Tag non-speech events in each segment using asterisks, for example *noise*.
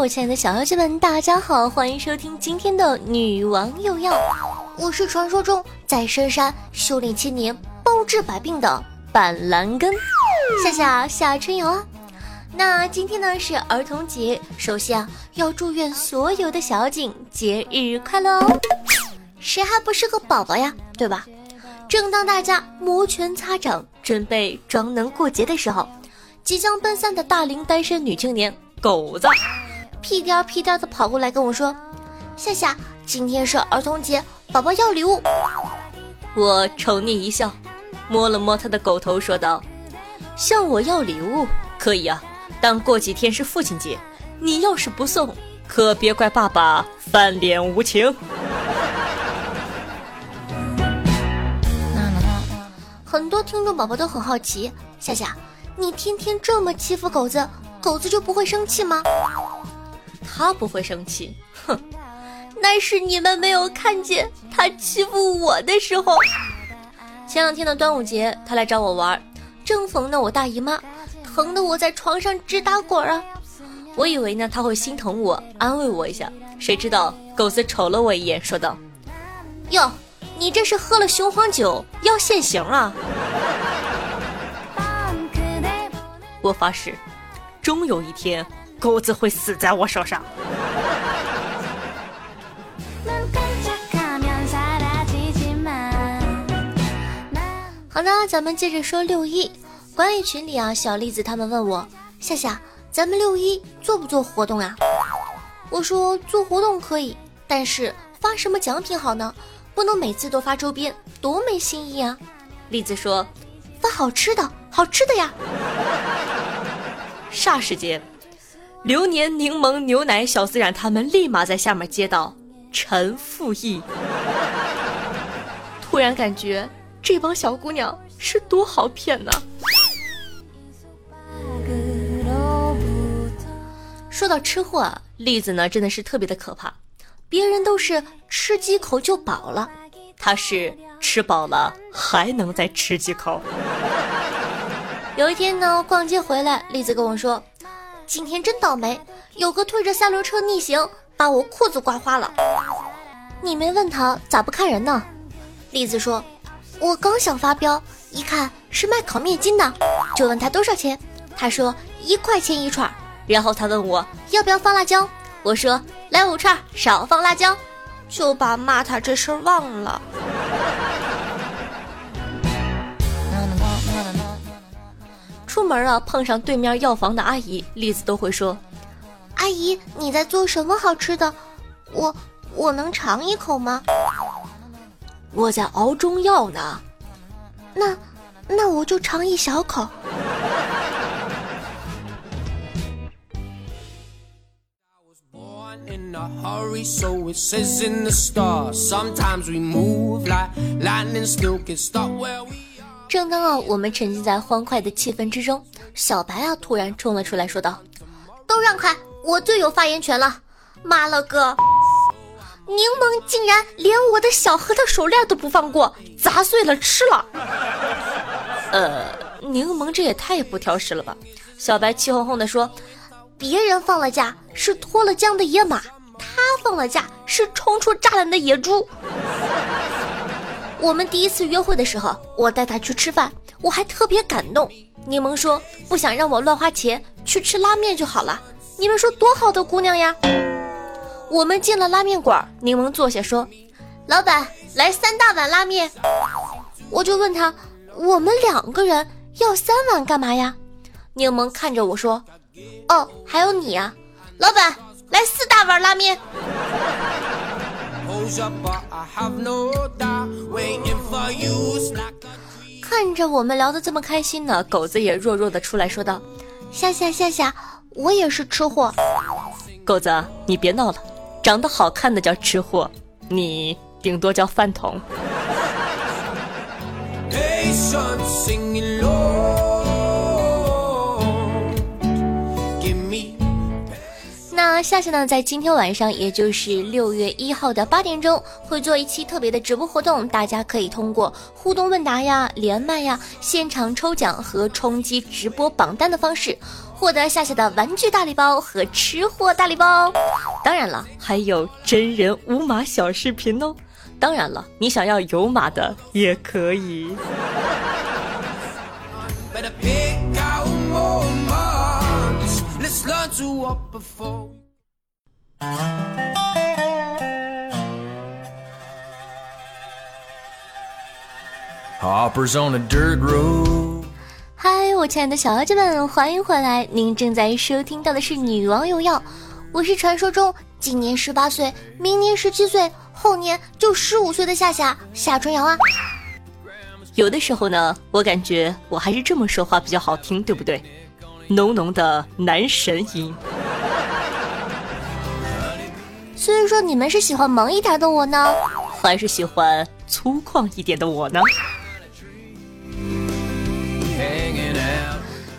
我亲爱的小妖精们，大家好，欢迎收听今天的女王又要。我是传说中在深山修炼千年、包治百病的板蓝根，夏夏夏春瑶啊。那今天呢是儿童节，首先啊要祝愿所有的小妖精节日快乐哦。谁还不是个宝宝呀，对吧？正当大家摩拳擦掌，准备装能过节的时候，即将奔三的大龄单身女青年狗子，屁颠屁颠的跑过来跟我说：“夏夏，今天是儿童节，宝宝要礼物。”我宠溺一笑，摸了摸他的狗头，说道：“向我要礼物可以啊，但过几天是父亲节，你要是不送，可别怪爸爸翻脸无情。*laughs* ”很多听众宝宝都很好奇，夏夏，你天天这么欺负狗子，狗子就不会生气吗？他不会生气，哼，那是你们没有看见他欺负我的时候。前两天的端午节，他来找我玩，正逢呢我大姨妈，疼得我在床上直打滚啊。我以为呢他会心疼我，安慰我一下，谁知道狗子瞅了我一眼，说道：“哟。”你这是喝了雄黄酒要现形啊！*laughs* 我发誓，终有一天狗子会死在我手上。好的，咱们接着说六一。管理群里啊，小栗子他们问我，夏夏，咱们六一做不做活动啊？我说做活动可以，但是发什么奖品好呢？不能每次都发周边，多没新意啊！栗子说：“发好吃的，好吃的呀。*laughs* ”霎时间，流年柠檬牛奶小自然他们立马在下面接到陈复义。*laughs* 突然感觉这帮小姑娘是多好骗呢！说到吃货啊，栗子呢真的是特别的可怕。别人都是吃几口就饱了，他是吃饱了还能再吃几口。*laughs* 有一天呢，逛街回来，栗子跟我说：“今天真倒霉，有个推着三轮车逆行，把我裤子刮花了。”你没问他咋不看人呢？栗子说：“我刚想发飙，一看是卖烤面筋的，就问他多少钱，他说一块钱一串，然后他问我要不要放辣椒。”我说来五串，少放辣椒，就把骂他这事儿忘了。出门啊，碰上对面药房的阿姨，栗子都会说：“阿姨，你在做什么好吃的？我我能尝一口吗？”我在熬中药呢。那那我就尝一小口。正当啊，我们沉浸在欢快的气氛之中，小白啊突然冲了出来，说道：“都让开，我最有发言权了！妈了个，*laughs* 柠檬竟然连我的小核桃手链都不放过，砸碎了吃了！*laughs* 呃，柠檬这也太不挑食了吧？”小白气哄哄地说：“别人放了假是脱了缰的野马。”他放了假是冲出栅栏的野猪。我们第一次约会的时候，我带他去吃饭，我还特别感动。柠檬说不想让我乱花钱，去吃拉面就好了。你们说多好的姑娘呀！我们进了拉面馆，柠檬坐下说：“老板，来三大碗拉面。”我就问他：“我们两个人要三碗干嘛呀？”柠檬看着我说：“哦，还有你呀，老板。”来四大碗拉面。看着我们聊得这么开心呢，狗子也弱弱的出来说道：“夏夏夏夏，我也是吃货。”狗子，你别闹了，长得好看的叫吃货，你顶多叫饭桶。夏夏呢，在今天晚上，也就是六月一号的八点钟，会做一期特别的直播活动，大家可以通过互动问答呀、连麦呀、现场抽奖和冲击直播榜单的方式，获得夏夏的玩具大礼包和吃货大礼包。当然了，还有真人无码小视频哦。当然了，你想要有码的也可以。嗨，我亲爱的小妖精们，欢迎回来！您正在收听到的是《女王有药》，我是传说中今年十八岁，明年十七岁，后年就十五岁的夏夏夏春瑶啊。有的时候呢，我感觉我还是这么说话比较好听，对不对？*laughs* 浓浓的男神音。所以说，你们是喜欢萌一点的我呢，还是喜欢粗犷一点的我呢？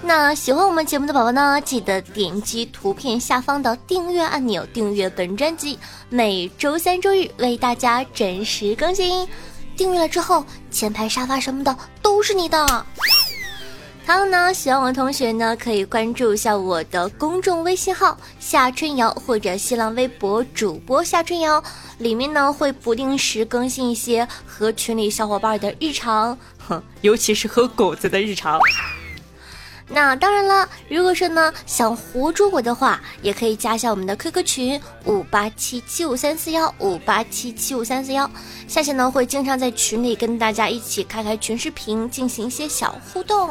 那喜欢我们节目的宝宝呢，记得点击图片下方的订阅按钮，订阅本专辑，每周三、周日为大家准时更新。订阅了之后，前排沙发什么的都是你的。还有呢，喜欢我的同学呢，可以关注一下我的公众微信号夏春瑶，或者新浪微博主播夏春瑶，里面呢会不定时更新一些和群里小伙伴的日常，哼，*laughs* 尤其是和狗子的日常。那当然了，如果说呢想活捉我的话，也可以加一下我们的 QQ 群五八七七五三四幺五八七七五三四幺，夏夏呢会经常在群里跟大家一起开开群视频，进行一些小互动。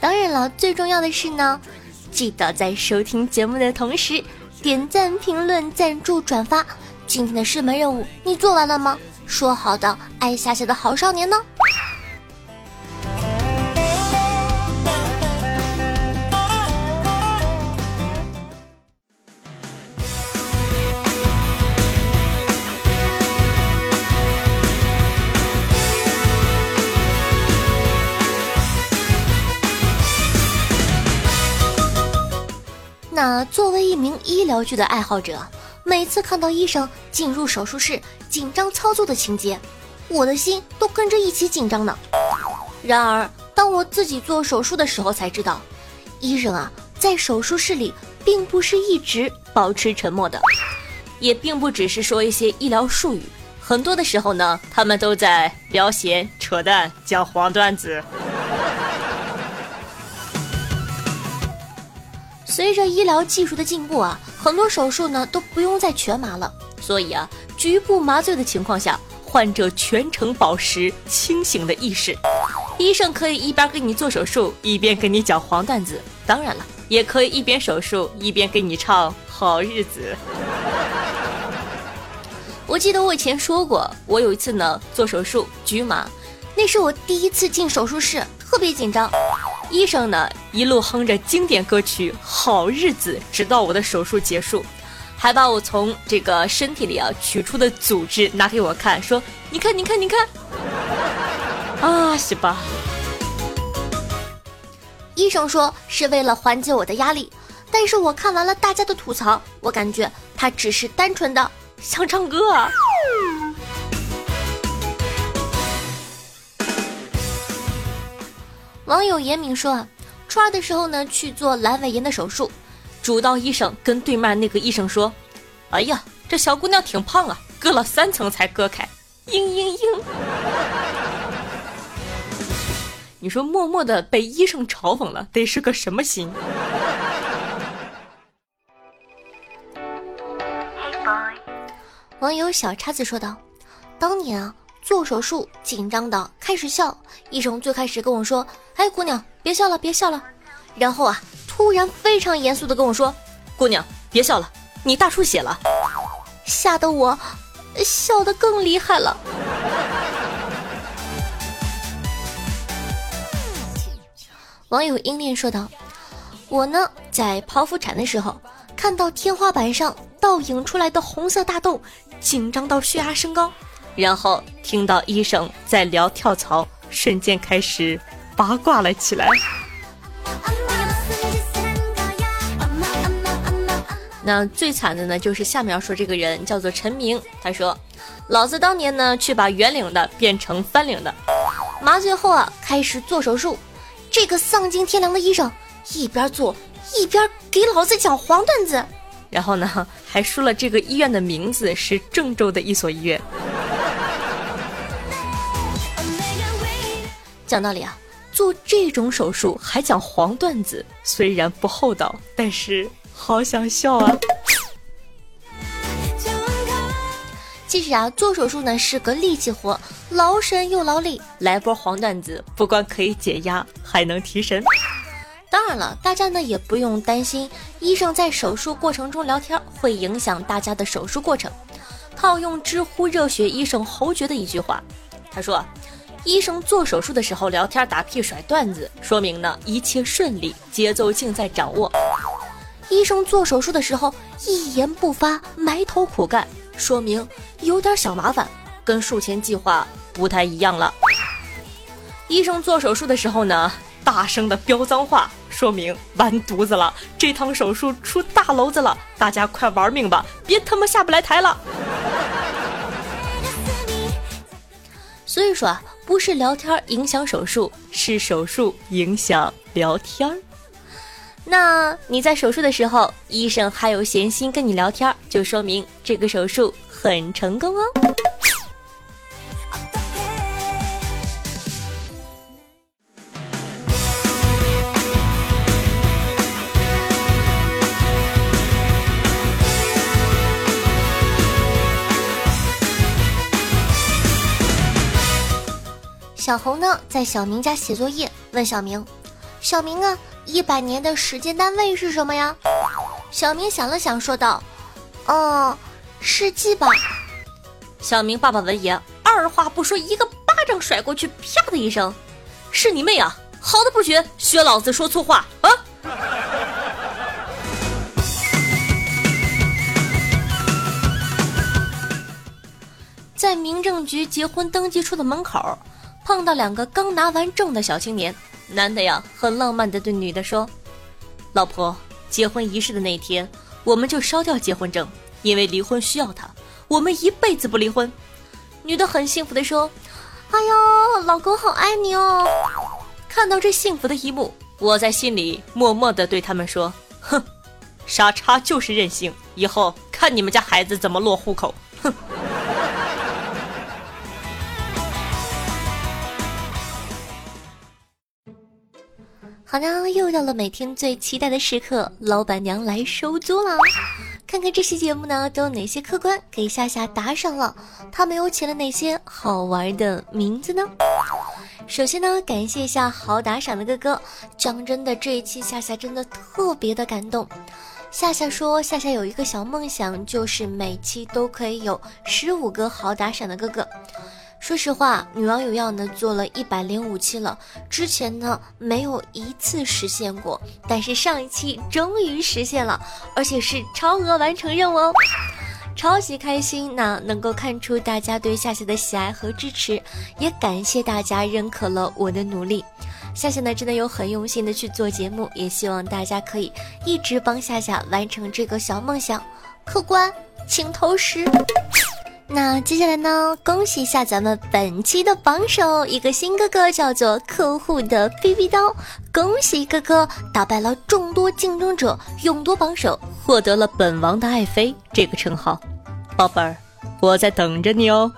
当然了，最重要的是呢，记得在收听节目的同时点赞、评论、赞助、转发。今天的射门任务你做完了吗？说好的爱夏夏的好少年呢？作为一名医疗剧的爱好者，每次看到医生进入手术室紧张操作的情节，我的心都跟着一起紧张呢。然而，当我自己做手术的时候，才知道，医生啊，在手术室里并不是一直保持沉默的，也并不只是说一些医疗术语，很多的时候呢，他们都在聊闲、扯淡、讲黄段子。随着医疗技术的进步啊，很多手术呢都不用再全麻了。所以啊，局部麻醉的情况下，患者全程保持清醒的意识。医生可以一边给你做手术，一边给你讲黄段子。当然了，也可以一边手术一边给你唱好日子。我记得我以前说过，我有一次呢做手术局麻，那是我第一次进手术室，特别紧张。医生呢，一路哼着经典歌曲《好日子》，直到我的手术结束，还把我从这个身体里啊取出的组织拿给我看，说：“你看，你看，你看。”啊，是吧？医生说是为了缓解我的压力，但是我看完了大家的吐槽，我感觉他只是单纯的想唱歌。啊。网友严敏说啊，初二的时候呢去做阑尾炎的手术，主刀医生跟对面那个医生说：“哎呀，这小姑娘挺胖啊，割了三层才割开。”嘤嘤嘤。*laughs* 你说默默的被医生嘲讽了，得是个什么心？网友小叉子说道：“当年啊。”做手术紧张的开始笑，医生最开始跟我说：“哎，姑娘，别笑了，别笑了。”然后啊，突然非常严肃的跟我说：“姑娘，别笑了，你大出血了。”吓得我笑得更厉害了。网友英恋说道：“我呢，在剖腹产的时候，看到天花板上倒影出来的红色大洞，紧张到血压升高，然后听到医生在聊跳槽，瞬间开始八卦了起来。那最惨的呢，就是下面要说这个人叫做陈明，他说，老子当年呢去把圆领的变成翻领的，麻醉后啊开始做手术，这个丧尽天良的医生一边做一边给老子讲黄段子，然后呢还说了这个医院的名字是郑州的一所医院。讲道理啊，做这种手术还讲黄段子，虽然不厚道，但是。好想笑啊！*laughs* 其实啊，做手术呢是个力气活，劳神又劳力。来波黄段子，不光可以解压，还能提神。当然了，大家呢也不用担心，医生在手术过程中聊天会影响大家的手术过程。套用知乎热血医生侯爵的一句话，他说：“医生做手术的时候聊天打屁甩段子，说明呢一切顺利，节奏尽在掌握。”医生做手术的时候一言不发，埋头苦干，说明有点小麻烦，跟术前计划不太一样了。医生做手术的时候呢，大声的飙脏话，说明完犊子了，这趟手术出大娄子了，大家快玩命吧，别他妈下不来台了。所以说啊，不是聊天影响手术，是手术影响聊天。那你在手术的时候，医生还有闲心跟你聊天，就说明这个手术很成功哦。小红呢，在小明家写作业，问小明：“小明啊。”一百年的时间单位是什么呀？小明想了想，说道：“哦，世纪吧。”小明爸爸闻言，二话不说，一个巴掌甩过去，啪的一声：“是你妹啊！好的不学，学老子说粗话啊！” *laughs* 在民政局结婚登记处的门口，碰到两个刚拿完证的小青年。男的呀，很浪漫的对女的说：“老婆，结婚仪式的那天，我们就烧掉结婚证，因为离婚需要它，我们一辈子不离婚。”女的很幸福的说：“哎呦，老公好爱你哦！” *laughs* 看到这幸福的一幕，我在心里默默的对他们说：“哼，傻叉就是任性，以后看你们家孩子怎么落户口。”哼。好啦，又到了每天最期待的时刻，老板娘来收租了。看看这期节目呢，都有哪些客官给夏夏打赏了？他们又起了哪些好玩的名字呢？首先呢，感谢一下好打赏的哥哥。讲真的，这一期夏夏真的特别的感动。夏夏说，夏夏有一个小梦想，就是每期都可以有十五个好打赏的哥哥。说实话，女王有药呢做了一百零五期了，之前呢没有一次实现过，但是上一期终于实现了，而且是超额完成任务哦，超级开心！那能够看出大家对夏夏的喜爱和支持，也感谢大家认可了我的努力。夏夏呢真的有很用心的去做节目，也希望大家可以一直帮夏夏完成这个小梦想。客官，请投食。那接下来呢？恭喜一下咱们本期的榜首，一个新哥哥叫做客户的 BB 刀，恭喜哥哥打败了众多竞争者，勇夺榜首，获得了本王的爱妃这个称号。宝贝儿，我在等着你哦。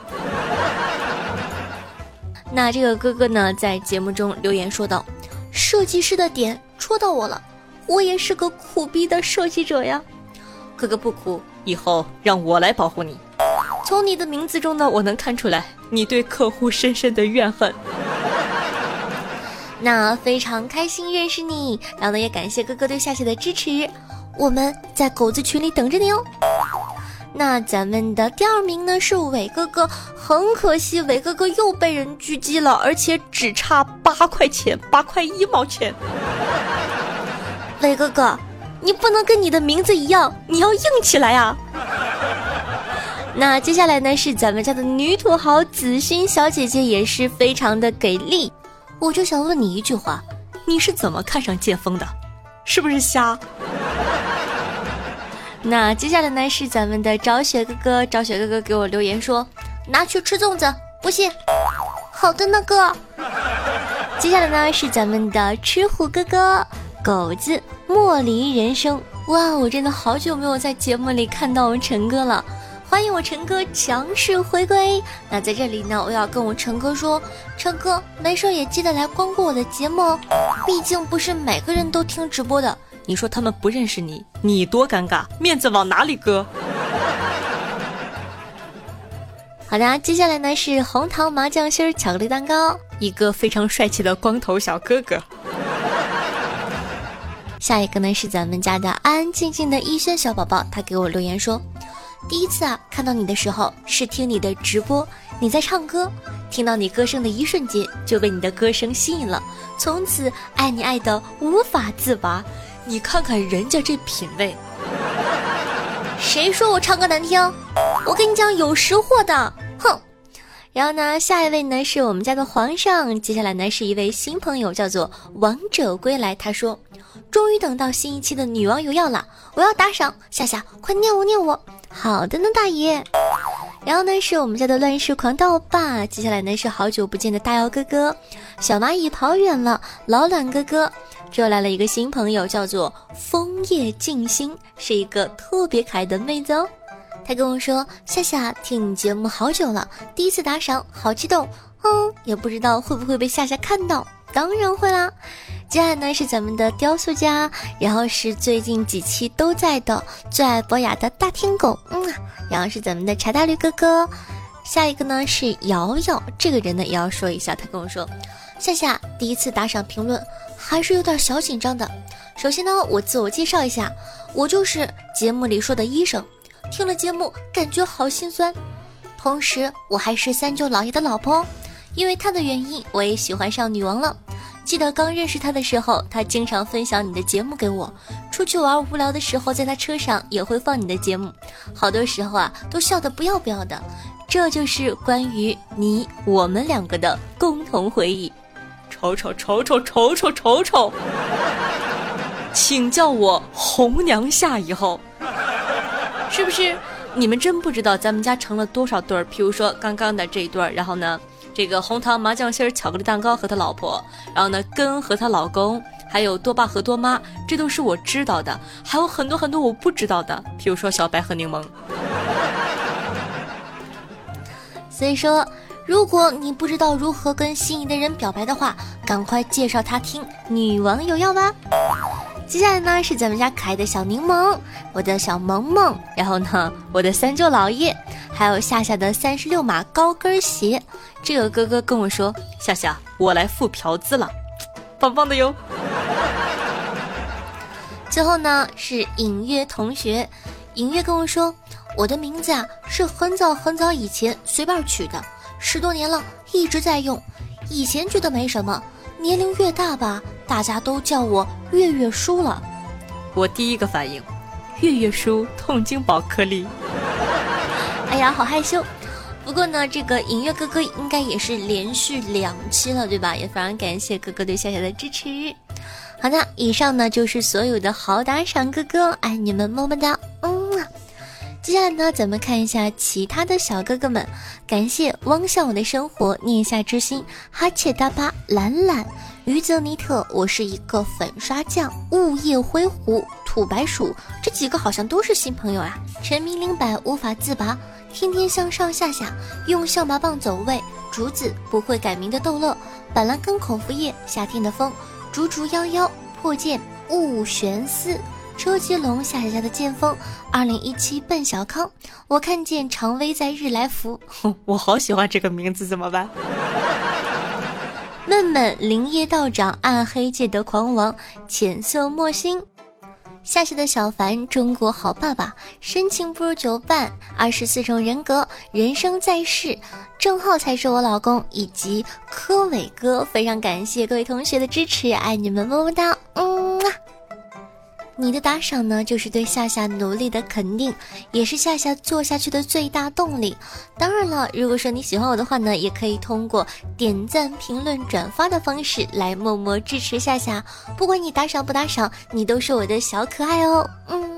*laughs* 那这个哥哥呢，在节目中留言说道：“设计师的点戳到我了，我也是个苦逼的设计者呀。”哥哥不哭，以后让我来保护你。从你的名字中呢，我能看出来你对客户深深的怨恨。*laughs* 那非常开心认识你，然后呢也感谢哥哥对夏夏的支持，我们在狗子群里等着你哦。那咱们的第二名呢是伟哥哥，很可惜伟哥哥又被人狙击了，而且只差八块钱，八块一毛钱。*laughs* 伟哥哥，你不能跟你的名字一样，你要硬起来啊！那接下来呢是咱们家的女土豪紫心小姐姐，也是非常的给力。我就想问你一句话，你是怎么看上剑锋的？是不是瞎？*laughs* 那接下来呢是咱们的找雪哥哥，找雪哥哥给我留言说，拿去吃粽子，不信。好的呢哥。*laughs* 接下来呢是咱们的吃虎哥哥，狗子莫离人生。哇，我真的好久没有在节目里看到我们陈哥了。欢迎我陈哥强势回归。那在这里呢，我要跟我陈哥说，陈哥没事也记得来光顾我的节目哦，毕竟不是每个人都听直播的。你说他们不认识你，你多尴尬，面子往哪里搁？*laughs* 好的，接下来呢是红糖麻酱心儿巧克力蛋糕，一个非常帅气的光头小哥哥。下一个呢是咱们家的安安静静的逸轩小宝宝，他给我留言说。第一次啊，看到你的时候是听你的直播，你在唱歌，听到你歌声的一瞬间就被你的歌声吸引了，从此爱你爱的无法自拔。你看看人家这品味，*laughs* 谁说我唱歌难听？我跟你讲有识货的，哼。然后呢，下一位呢是我们家的皇上，接下来呢是一位新朋友，叫做王者归来，他说。终于等到新一期的女王有药了，我要打赏，夏夏快念我念我。好的呢，大爷。然后呢是我们家的乱世狂盗霸，接下来呢是好久不见的大姚哥哥，小蚂蚁跑远了，老卵哥哥，这又来了一个新朋友，叫做枫叶静心，是一个特别可爱的妹子哦。他跟我说，夏夏听你节目好久了，第一次打赏，好激动，嗯，也不知道会不会被夏夏看到，当然会啦。接下来呢是咱们的雕塑家，然后是最近几期都在的最爱博雅的大天狗，嗯，然后是咱们的茶大绿哥哥，下一个呢是瑶瑶，这个人呢也要说一下，他跟我说，夏夏第一次打赏评论还是有点小紧张的。首先呢我自我介绍一下，我就是节目里说的医生，听了节目感觉好心酸，同时我还是三舅姥爷的老婆，因为他的原因我也喜欢上女王了。记得刚认识他的时候，他经常分享你的节目给我。出去玩无聊的时候，在他车上也会放你的节目，好多时候啊都笑得不要不要的。这就是关于你我们两个的共同回忆。瞅瞅瞅瞅瞅瞅瞅瞅，请叫我红娘下以后，是不是？你们真不知道咱们家成了多少对儿？比如说刚刚的这一对儿，然后呢？这个红糖麻酱心儿巧克力蛋糕和他老婆，然后呢根和她老公，还有多爸和多妈，这都是我知道的，还有很多很多我不知道的，比如说小白和柠檬。所以说，如果你不知道如何跟心仪的人表白的话，赶快介绍他听《女王有药》吧。接下来呢是咱们家可爱的小柠檬，我的小萌萌，然后呢我的三舅老爷，还有夏夏的三十六码高跟鞋。这个哥哥跟我说：“夏夏，我来付嫖资了，棒棒的哟。”最后呢是隐约同学，隐约跟我说：“我的名字啊是很早很早以前随便取的，十多年了一直在用。以前觉得没什么，年龄越大吧。”大家都叫我月月叔了，我第一个反应，月月叔痛经宝颗粒。哎呀，好害羞。不过呢，这个影月哥哥应该也是连续两期了，对吧？也非常感谢哥哥对夏夏的支持。好的，以上呢就是所有的好打赏哥哥，爱你们么么哒，嗯。接下来呢，咱们看一下其他的小哥哥们，感谢汪向我的生活，念下之心，哈切大巴，懒懒。于泽尼特，我是一个粉刷匠。雾夜灰狐，土白鼠，这几个好像都是新朋友啊。沉迷零百无法自拔，天天向上下下用象拔蚌走位。竹子不会改名的逗乐，板蓝根口服液，夏天的风，竹竹夭夭，破剑雾玄思，车接龙夏夏家的剑锋。二零一七奔小康，我看见常威在日来福，*laughs* 我好喜欢这个名字，怎么办？们林业道长，暗黑界的狂王，浅色墨心，夏夏的小凡，中国好爸爸，深情不如久伴，二十四种人格，人生在世，郑浩才是我老公，以及柯伟哥，非常感谢各位同学的支持，爱你们么么哒，嗯啊。你的打赏呢，就是对夏夏努力的肯定，也是夏夏做下去的最大动力。当然了，如果说你喜欢我的话呢，也可以通过点赞、评论、转发的方式来默默支持夏夏。不管你打赏不打赏，你都是我的小可爱哦。嗯。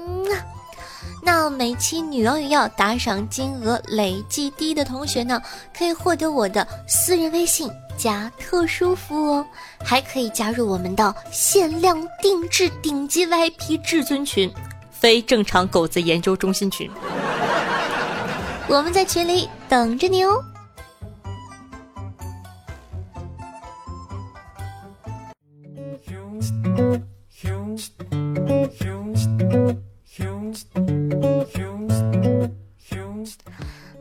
那每期女王有要打赏金额累计低的同学呢，可以获得我的私人微信加特殊服务哦，还可以加入我们的限量定制顶级 VIP 至尊群，非正常狗子研究中心群，我们在群里等着你哦。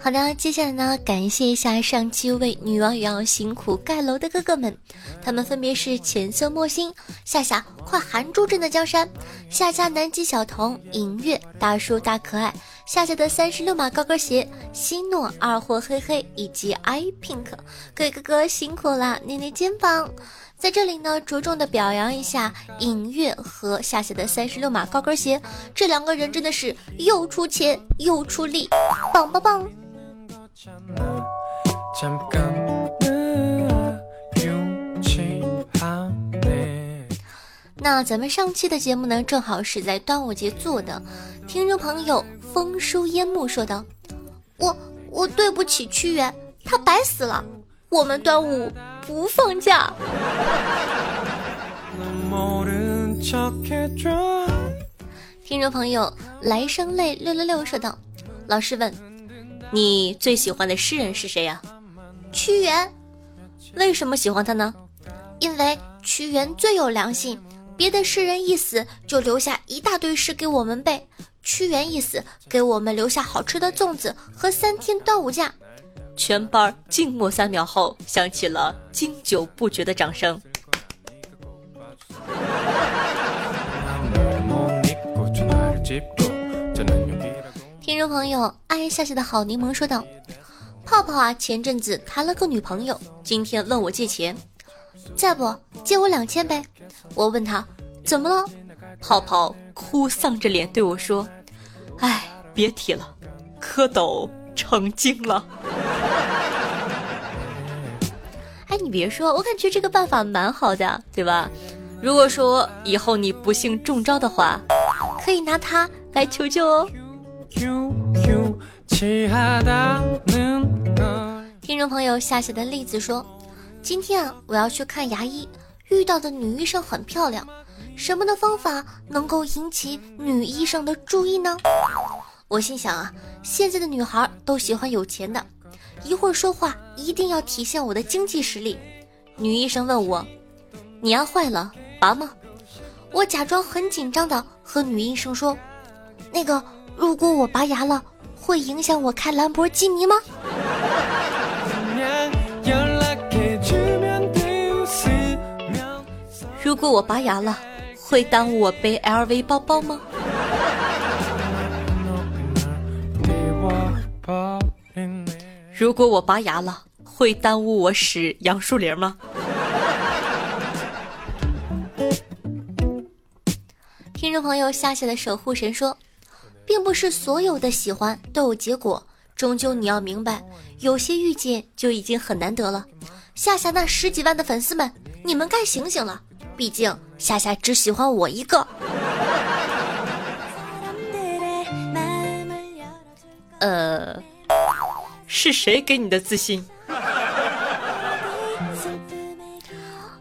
好的，接下来呢，感谢一下上期为女王也要辛苦盖楼的哥哥们，他们分别是浅色墨星、夏夏快寒珠镇的江山、夏家南极小童、影月大叔大可爱、夏夏的三十六码高跟鞋、希诺二货黑黑以及 i pink，各位哥哥辛苦啦，捏捏肩膀。在这里呢，着重的表扬一下影月和夏夏的三十六码高跟鞋，这两个人真的是又出钱又出力，棒棒棒！那咱们上期的节目呢，正好是在端午节做的。听众朋友风书烟幕说道：“我我对不起屈原，他白死了。我们端午不放假。*laughs* ”听众朋友来生泪六六六说道：“老师问。”你最喜欢的诗人是谁呀？屈原。为什么喜欢他呢？因为屈原最有良心。别的诗人一死就留下一大堆诗给我们背，屈原一死给我们留下好吃的粽子和三天端午假。全班静默三秒后，响起了经久不绝的掌声。众朋友，爱夏夏的好柠檬说道：“泡泡啊，前阵子谈了个女朋友，今天问我借钱，再不借我两千呗。我问他怎么了，泡泡哭丧着脸对我说：‘哎，别提了，蝌蚪成精了。*laughs* ’哎，你别说，我感觉这个办法蛮好的，对吧？如果说以后你不幸中招的话，可以拿它来求救哦。”听众朋友夏夏的例子说：“今天啊我要去看牙医，遇到的女医生很漂亮，什么的方法能够引起女医生的注意呢？”我心想啊，现在的女孩都喜欢有钱的，一会儿说话一定要体现我的经济实力。女医生问我：“你牙坏了，拔吗？”我假装很紧张的和女医生说：“那个。”如果我拔牙了，会影响我开兰博基尼吗？如果我拔牙了，会耽误我背 LV 包包吗？如果我拔牙了，会耽误我使杨树林吗？听众朋友，夏夏的守护神说。并不是所有的喜欢都有结果，终究你要明白，有些遇见就已经很难得了。夏夏那十几万的粉丝们，你们该醒醒了，毕竟夏夏只喜欢我一个。呃，是谁给你的自信？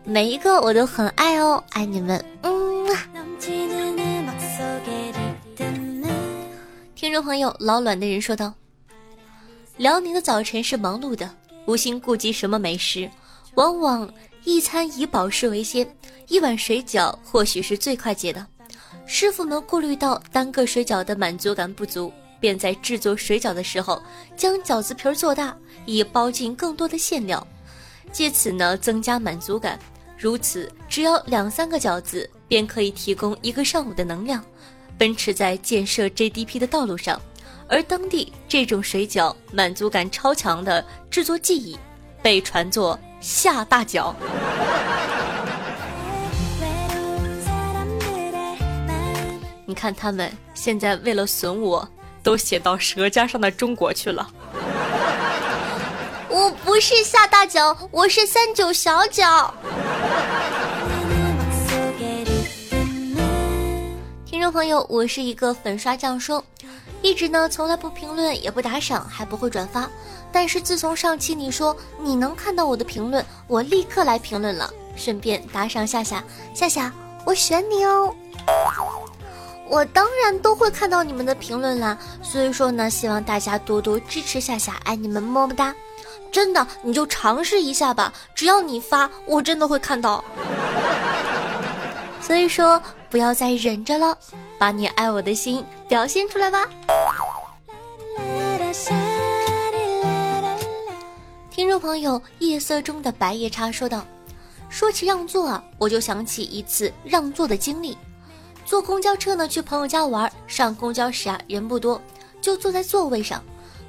每一个我都很爱哦，爱你们，嗯。听众朋友，老卵的人说道：“辽宁的早晨是忙碌的，无心顾及什么美食，往往一餐以饱食为先。一碗水饺或许是最快捷的。师傅们顾虑到单个水饺的满足感不足，便在制作水饺的时候将饺子皮做大，以包进更多的馅料，借此呢增加满足感。如此，只要两三个饺子，便可以提供一个上午的能量。”奔驰在建设 GDP 的道路上，而当地这种水饺满足感超强的制作技艺，被传作“下大饺”。*laughs* 你看他们现在为了损我，都写到《舌尖上的中国》去了。我不是下大脚，我是三九小脚。听众朋友，我是一个粉刷匠，说一直呢从来不评论，也不打赏，还不会转发。但是自从上期你说你能看到我的评论，我立刻来评论了，顺便打赏夏夏，夏夏，我选你哦。我当然都会看到你们的评论啦，所以说呢，希望大家多多支持夏夏，爱你们，么么哒！真的，你就尝试一下吧，只要你发，我真的会看到。所以说，不要再忍着了，把你爱我的心表现出来吧。听众朋友，夜色中的白夜叉说道：“说起让座啊，我就想起一次让座的经历。”坐公交车呢，去朋友家玩。上公交时啊，人不多，就坐在座位上。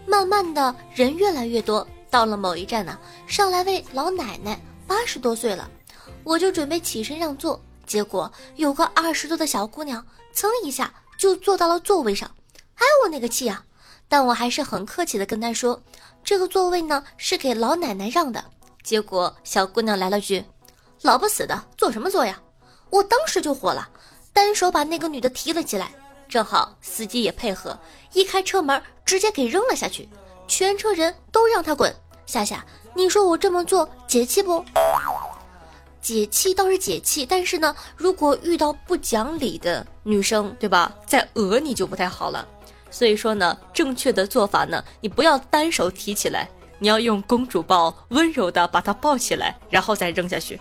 慢慢的人越来越多，到了某一站呢，上来位老奶奶，八十多岁了。我就准备起身让座，结果有个二十多的小姑娘，噌一下就坐到了座位上。哎，我那个气啊！但我还是很客气的跟她说，这个座位呢是给老奶奶让的。结果小姑娘来了句：“老不死的，坐什么坐呀？”我当时就火了。单手把那个女的提了起来，正好司机也配合，一开车门直接给扔了下去，全车人都让他滚。夏夏，你说我这么做解气不？解气倒是解气，但是呢，如果遇到不讲理的女生，对吧？再讹你就不太好了。所以说呢，正确的做法呢，你不要单手提起来，你要用公主抱，温柔的把她抱起来，然后再扔下去。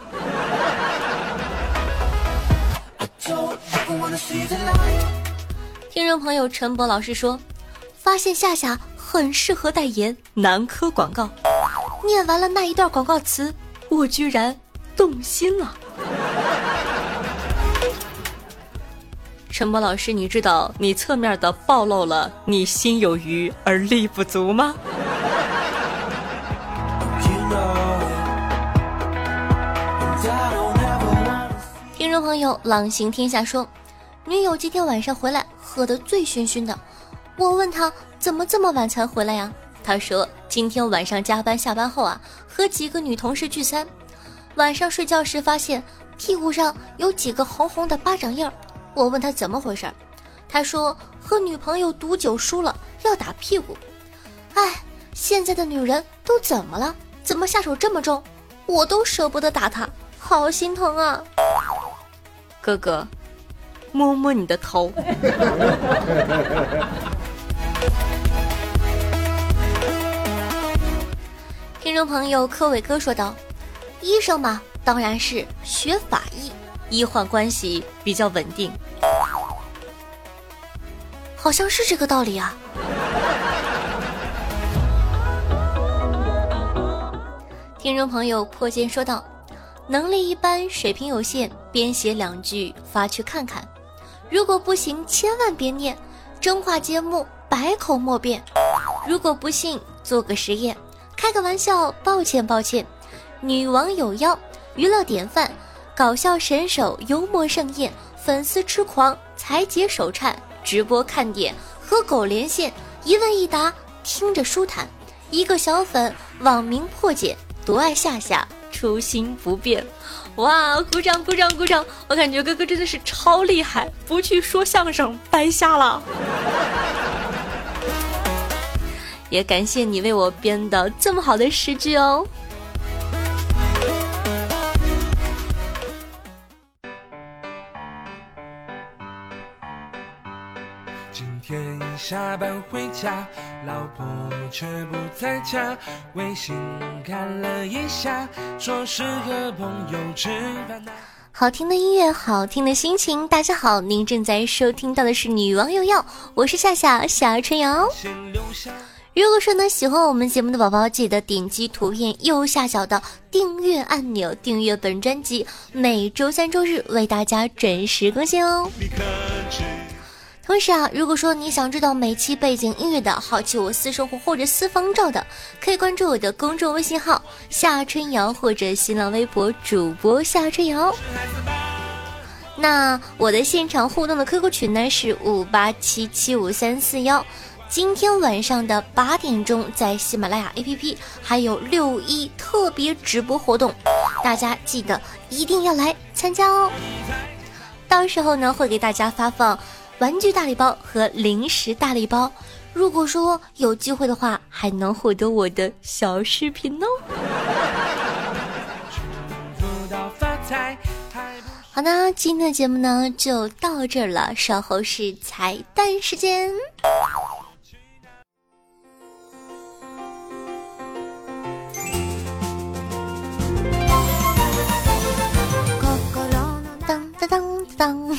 听众朋友陈博老师说，发现夏夏很适合代言男科广告。念完了那一段广告词，我居然动心了。陈博老师，你知道你侧面的暴露了你心有余而力不足吗？听众朋友朗行天下说。女友今天晚上回来，喝得醉醺醺的。我问他怎么这么晚才回来呀？他说今天晚上加班，下班后啊，和几个女同事聚餐，晚上睡觉时发现屁股上有几个红红的巴掌印儿。我问他怎么回事，他说和女朋友赌酒输了要打屁股。哎，现在的女人都怎么了？怎么下手这么重？我都舍不得打他，好心疼啊，哥哥。摸摸你的头。*laughs* 听众朋友柯伟哥说道：“医生嘛，当然是学法医，医患关系比较稳定，好像是这个道理啊。”听众朋友破剑说道：“能力一般，水平有限，编写两句发去看看。”如果不行，千万别念，真话节目百口莫辩。如果不信，做个实验，开个玩笑，抱歉抱歉。女王有妖，娱乐典范，搞笑神手，幽默盛宴，粉丝痴狂，才解手颤，直播看点，和狗连线，一问一答，听着舒坦。一个小粉网名破解，独爱夏夏，初心不变。哇！鼓掌鼓掌鼓掌！我感觉哥哥真的是超厉害，不去说相声白瞎了。也感谢你为我编的这么好的诗句哦。下班回家，老婆却不在家。微信看了一下，说是和朋友吃饭。好听的音乐，好听的心情。大家好，您正在收听到的是《女王有药》，我是夏夏夏春瑶。如果说呢喜欢我们节目的宝宝，记得点击图片右下角的订阅按钮，订阅本专辑，每周三、周日为大家准时更新哦。同时啊，如果说你想知道每期背景音乐的好奇我私生活或者私房照的，可以关注我的公众微信号夏春瑶或者新浪微博主播夏春瑶。那我的现场互动的 QQ 群呢是五八七七五三四幺。今天晚上的八点钟，在喜马拉雅 APP 还有六一特别直播活动，大家记得一定要来参加哦。到时候呢，会给大家发放玩具大礼包和零食大礼包。如果说有机会的话，还能获得我的小视频哦。好的，今天的节目呢就到这儿了，稍后是彩蛋时间。当，*laughs*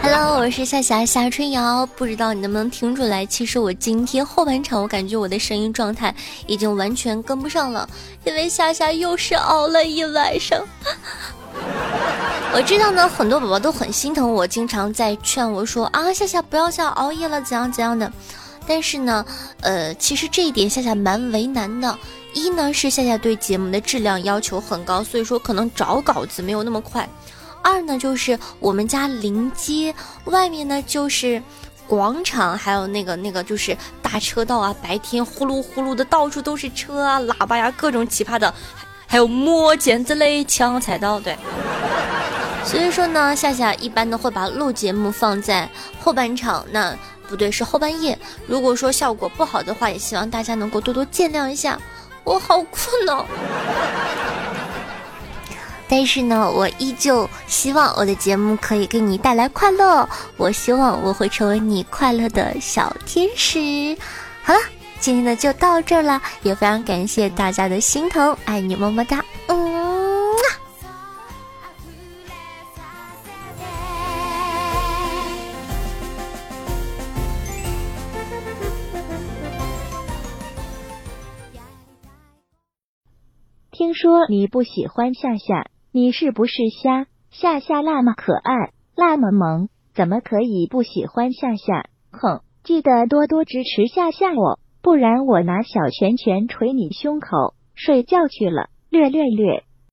Hello，我是夏夏夏春瑶，不知道你能不能听出来？其实我今天后半场，我感觉我的声音状态已经完全跟不上了，因为夏夏又是熬了一晚上。*laughs* 我知道呢，很多宝宝都很心疼我，经常在劝我说啊，夏夏不要再熬夜了，怎样怎样的。但是呢，呃，其实这一点夏夏蛮为难的。一呢是夏夏对节目的质量要求很高，所以说可能找稿子没有那么快。二呢，就是我们家临街外面呢，就是广场，还有那个那个就是大车道啊，白天呼噜呼噜的到处都是车啊，喇叭呀，各种奇葩的，还有摸剪子嘞，抢彩刀，对。所以说呢，夏夏一般呢会把录节目放在后半场，那不对，是后半夜。如果说效果不好的话，也希望大家能够多多见谅一下，我好困哦。但是呢，我依旧希望我的节目可以给你带来快乐。我希望我会成为你快乐的小天使。好了，今天的就到这儿了，也非常感谢大家的心疼，爱你么么哒。嗯。听说你不喜欢夏夏。你是不是瞎？夏夏那么可爱，那么萌，怎么可以不喜欢夏夏？哼！记得多多支持夏夏我，不然我拿小拳拳捶你胸口。睡觉去了，略略略。